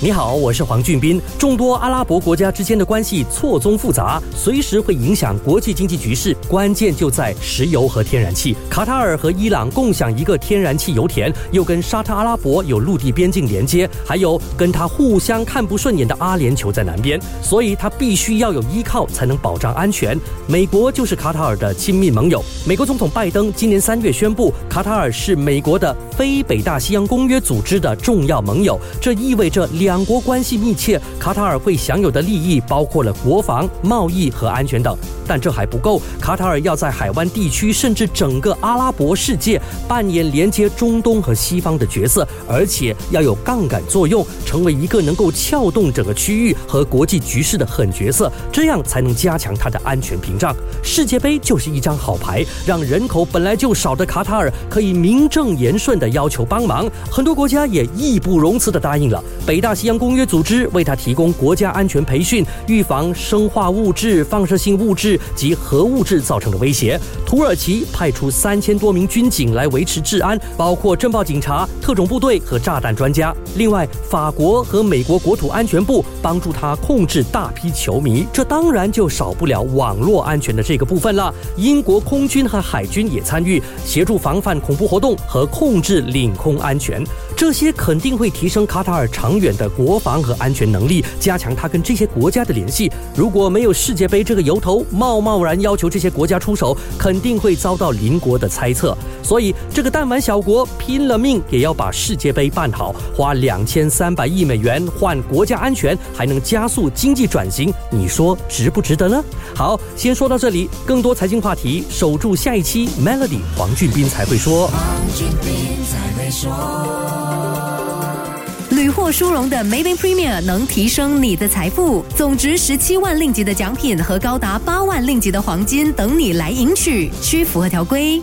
你好，我是黄俊斌。众多阿拉伯国家之间的关系错综复杂，随时会影响国际经济局势。关键就在石油和天然气。卡塔尔和伊朗共享一个天然气油田，又跟沙特阿拉伯有陆地边境连接，还有跟他互相看不顺眼的阿联酋在南边，所以他必须要有依靠才能保障安全。美国就是卡塔尔的亲密盟友。美国总统拜登今年三月宣布，卡塔尔是美国的非北大西洋公约组织的重要盟友，这意味着两。两国关系密切，卡塔尔会享有的利益包括了国防、贸易和安全等。但这还不够，卡塔尔要在海湾地区甚至整个阿拉伯世界扮演连接中东和西方的角色，而且要有杠杆作用，成为一个能够撬动整个区域和国际局势的狠角色，这样才能加强它的安全屏障。世界杯就是一张好牌，让人口本来就少的卡塔尔可以名正言顺地要求帮忙，很多国家也义不容辞地答应了。北大西洋公约组织为他提供国家安全培训，预防生化物质、放射性物质及核物质造成的威胁。土耳其派出三千多名军警来维持治安，包括政报警察、特种部队和炸弹专家。另外，法国和美国国土安全部帮助他控制大批球迷，这当然就少不了网络安全的这个部分了。英国空军和海军也参与协助防范恐怖活动和控制领空安全，这些肯定会提升卡塔尔长远的。国防和安全能力，加强他跟这些国家的联系。如果没有世界杯这个由头，贸贸然要求这些国家出手，肯定会遭到邻国的猜测。所以，这个弹丸小国拼了命也要把世界杯办好，花两千三百亿美元换国家安全，还能加速经济转型，你说值不值得呢？好，先说到这里，更多财经话题，守住下一期 Melody，黄俊斌才会说。屡获殊荣的 Maven Premier 能提升你的财富，总值十七万令吉的奖品和高达八万令吉的黄金等你来赢取，需符合条规。